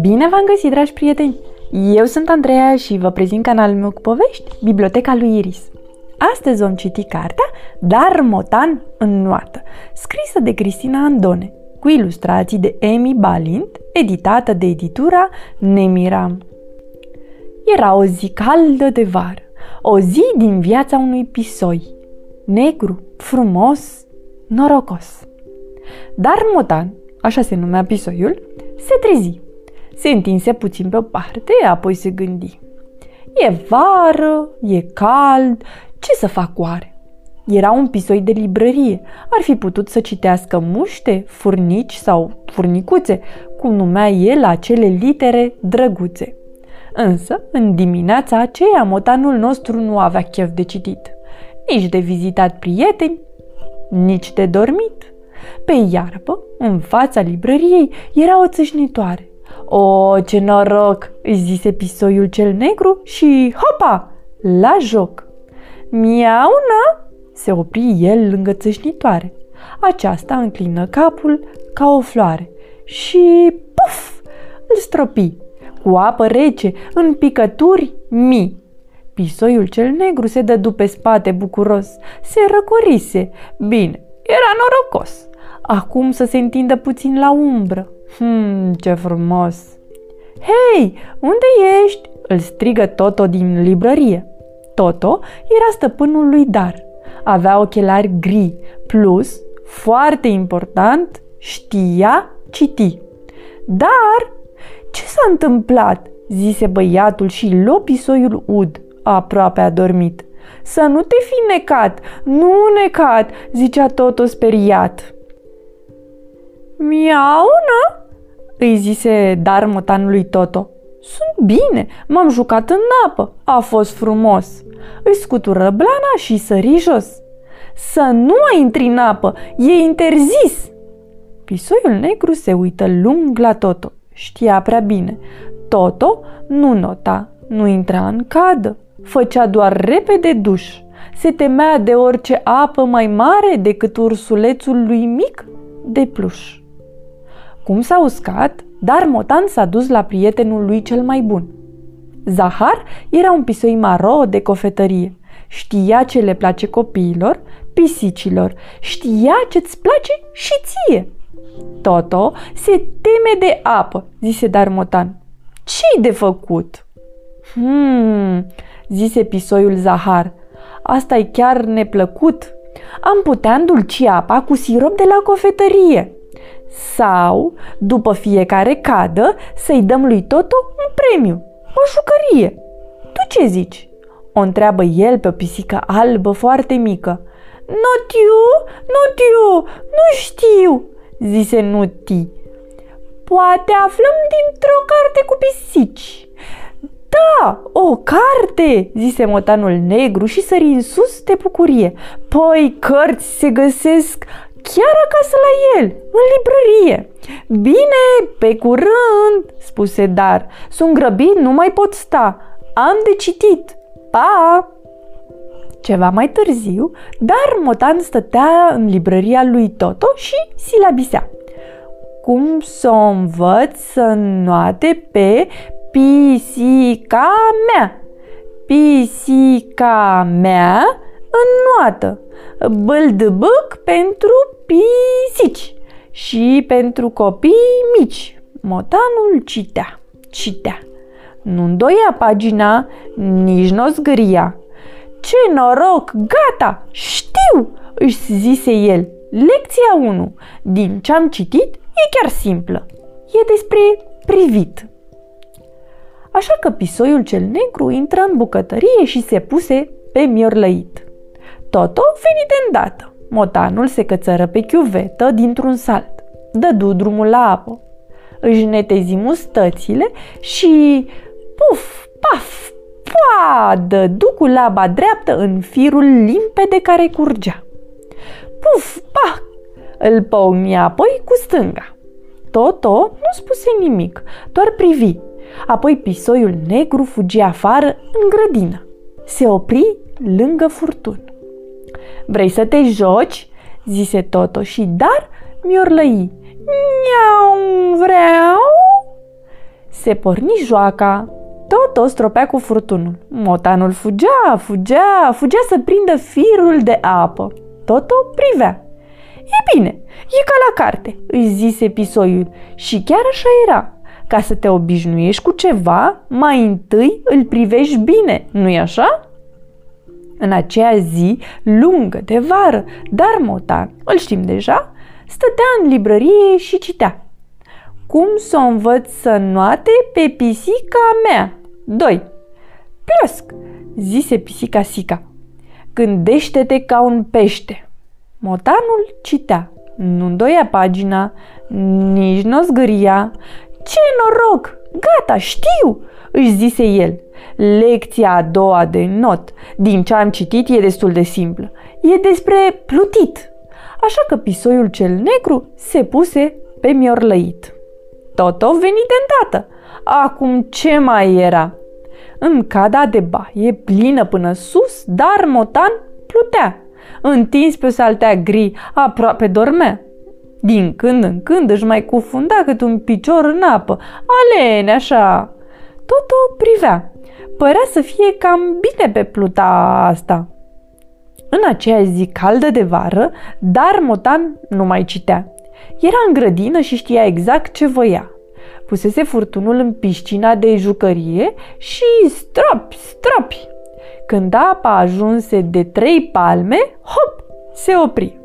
Bine v-am găsit, dragi prieteni! Eu sunt Andreea și vă prezint canalul meu cu povești, Biblioteca lui Iris. Astăzi vom citi cartea Dar Motan în noată, scrisă de Cristina Andone, cu ilustrații de Amy Balint, editată de editura Nemiram. Era o zi caldă de vară, o zi din viața unui pisoi, negru, frumos, norocos. Dar Motan, așa se numea pisoiul, se trezi se întinse puțin pe o parte, apoi se gândi. E vară, e cald, ce să fac oare? Era un pisoi de librărie. Ar fi putut să citească muște, furnici sau furnicuțe, cum numea el acele litere drăguțe. Însă, în dimineața aceea, motanul nostru nu avea chef de citit, nici de vizitat prieteni, nici de dormit. Pe iarbă, în fața librăriei, era o țâșnitoare. O, ce noroc!" îi zise pisoiul cel negru și hopa, la joc. Miauna! Se opri el lângă țâșnitoare. Aceasta înclină capul ca o floare și puf, îl stropi. Cu apă rece, în picături mii. Pisoiul cel negru se dădu pe spate bucuros, se răcorise. Bine, era norocos. Acum să se întindă puțin la umbră. Hmm, ce frumos! Hei, unde ești? Îl strigă Toto din librărie. Toto era stăpânul lui Dar. Avea ochelari gri, plus, foarte important, știa citi. Dar, ce s-a întâmplat? zise băiatul și lopisoiul ud, aproape adormit. Să nu te fi necat, nu necat, zicea Toto speriat. Miaună? îi zise dar motanului Toto. Sunt bine, m-am jucat în apă, a fost frumos. Îi scutură blana și sări jos. Să nu ai intri în apă, e interzis! Pisoiul negru se uită lung la Toto. Știa prea bine. Toto nu nota, nu intra în cadă, făcea doar repede duș. Se temea de orice apă mai mare decât ursulețul lui mic de pluș. Cum s-a uscat, dar Motan s-a dus la prietenul lui cel mai bun. Zahar era un pisoi maro de cofetărie. Știa ce le place copiilor, pisicilor, știa ce-ți place și ție. Toto se teme de apă, zise Darmotan. Ce-i de făcut? Hmm, zise pisoiul Zahar. Asta e chiar neplăcut. Am putea îndulci apa cu sirop de la cofetărie sau, după fiecare cadă, să-i dăm lui Toto un premiu, o jucărie. Tu ce zici? O întreabă el pe o pisică albă foarte mică. Nutiu, Nutiu, nu știu, zise Nuti. Poate aflăm dintr-o carte cu pisici. Da, o carte, zise motanul negru și sări în sus de bucurie. Păi cărți se găsesc chiar acasă la el, în librărie. Bine, pe curând, spuse Dar. Sunt grăbit, nu mai pot sta. Am de citit. Pa! Ceva mai târziu, Dar Motan stătea în librăria lui Toto și silabisea. Cum să o învăț să noate pe pisica mea? Pisica mea înnoată. Bâldbâc pentru pisici și pentru copii mici. Motanul citea, citea. Nu îndoia pagina, nici nu o zgâria. Ce noroc, gata, știu, își zise el. Lecția 1. Din ce am citit, e chiar simplă. E despre privit. Așa că pisoiul cel negru intră în bucătărie și se puse pe miorlăit. Toto veni de îndată. Motanul se cățără pe chiuvetă dintr-un salt. Dădu drumul la apă. Își netezi mustățile și puf, paf, pa, dădu cu laba dreaptă în firul limpede care curgea. Puf, pa, îl păumi apoi cu stânga. Toto nu spuse nimic, doar privi. Apoi pisoiul negru fugi afară în grădină. Se opri lângă furtun. Vrei să te joci?" zise Toto și Dar miorlăi. Miau, vreau? Se porni joaca. Toto stropea cu furtunul. Motanul fugea, fugea, fugea să prindă firul de apă. Toto privea. E bine, e ca la carte, îi zise pisoiul. Și chiar așa era. Ca să te obișnuiești cu ceva, mai întâi îl privești bine, nu-i așa? În aceea zi lungă de vară, dar Motan, îl știm deja, stătea în librărie și citea. Cum să o învăț să noate pe pisica mea? 2. Plăsc, zise pisica Sica. Gândește-te ca un pește. Motanul citea. Nu îndoia pagina, nici nu zgâria. Ce noroc! Gata, știu! își zise el. Lecția a doua de not, din ce am citit, e destul de simplă. E despre plutit. Așa că pisoiul cel negru se puse pe miorlăit. Toto veni de îndată. Acum ce mai era? În cada de baie, plină până sus, dar motan plutea. Întins pe o saltea gri, aproape dormea. Din când în când își mai cufunda cât un picior în apă, alene așa. Toto privea. Părea să fie cam bine pe pluta asta. În aceea zi caldă de vară, dar Motan nu mai citea. Era în grădină și știa exact ce voia. Pusese furtunul în piscina de jucărie și stropi, stropi. Când apa ajunse de trei palme, hop, se opri.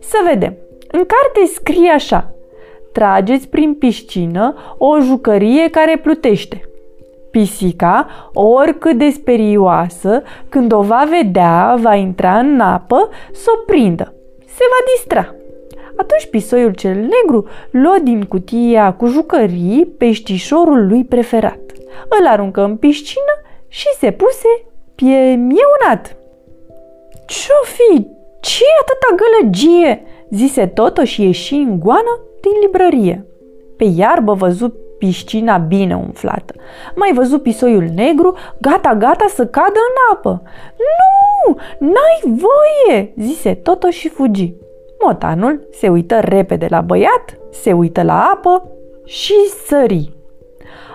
Să vedem. În carte scrie așa. Trageți prin piscină o jucărie care plutește. Pisica, oricât de sperioasă, când o va vedea, va intra în apă să o prindă. Se va distra. Atunci pisoiul cel negru luă din cutia cu jucării peștișorul lui preferat. Îl aruncă în piscină și se puse piemieunat. Ce-o fi? ce atâta gălăgie?" Zise Toto și ieși în goană din librărie. Pe iarbă văzut piscina bine umflată. Mai văzut pisoiul negru, gata, gata să cadă în apă. Nu, n-ai voie, zise Toto și fugi. Motanul se uită repede la băiat, se uită la apă și sări.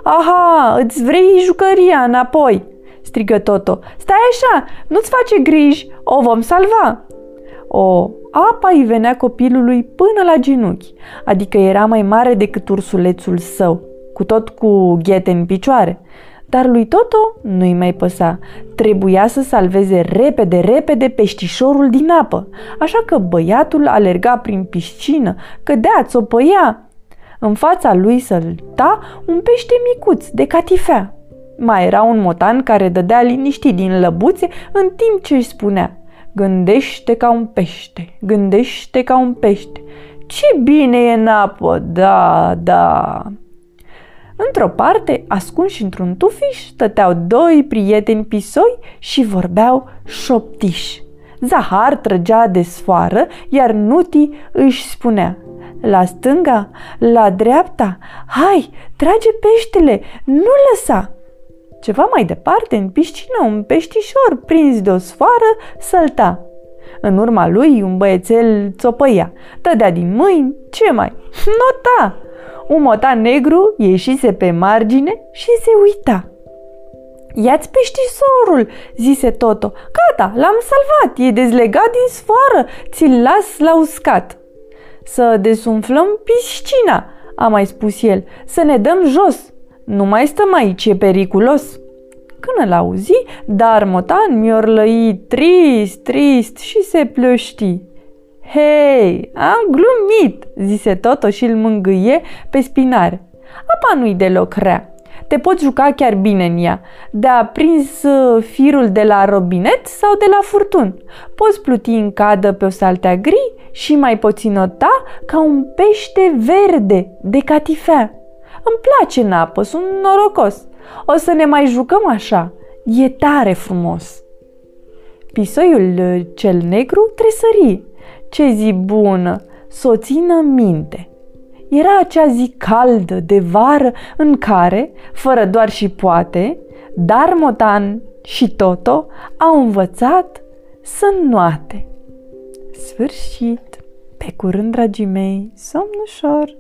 Aha, îți vrei jucăria înapoi, strigă Toto. Stai așa, nu-ți face griji, o vom salva. O, apa îi venea copilului până la genunchi, adică era mai mare decât ursulețul său, cu tot cu ghete în picioare. Dar lui Toto nu-i mai păsa. Trebuia să salveze repede, repede peștișorul din apă. Așa că băiatul alerga prin piscină, cădea, țopăia. În fața lui sălta un pește micuț de catifea. Mai era un motan care dădea liniștit din lăbuțe în timp ce își spunea Gândește ca un pește, gândește ca un pește. Ce bine e în apă, da, da. Într-o parte, ascunși într-un tufiș, stăteau doi prieteni pisoi și vorbeau șoptiș. Zahar trăgea de sfoară, iar Nuti își spunea La stânga, la dreapta, hai, trage peștele, nu lăsa! Ceva mai departe, în piscină, un peștișor prins de o sfoară sălta. În urma lui, un băiețel țopăia, dădea din mâini, ce mai? Nota! Un motan negru ieșise pe margine și se uita. Ia-ți peștișorul, zise Toto. Gata, l-am salvat, e dezlegat din sfoară, ți-l las la uscat. Să desumflăm piscina, a mai spus el, să ne dăm jos, nu mai stăm aici, e periculos. Când îl auzi, dar Motan miorlăi trist, trist și se plăști. Hei, am glumit, zise Toto și îl mângâie pe spinare. Apa nu-i deloc rea. Te poți juca chiar bine în ea. De-a prins uh, firul de la robinet sau de la furtun. Poți pluti în cadă pe o saltea gri și mai poți nota ca un pește verde de catifea. Îmi place în apă, sunt norocos. O să ne mai jucăm așa. E tare frumos. Pisoiul uh, cel negru tresări. Ce zi bună! Să o țină minte. Era acea zi caldă de vară în care, fără doar și poate, dar Motan și Toto au învățat să noate. Sfârșit! Pe curând, dragii mei, somn ușor!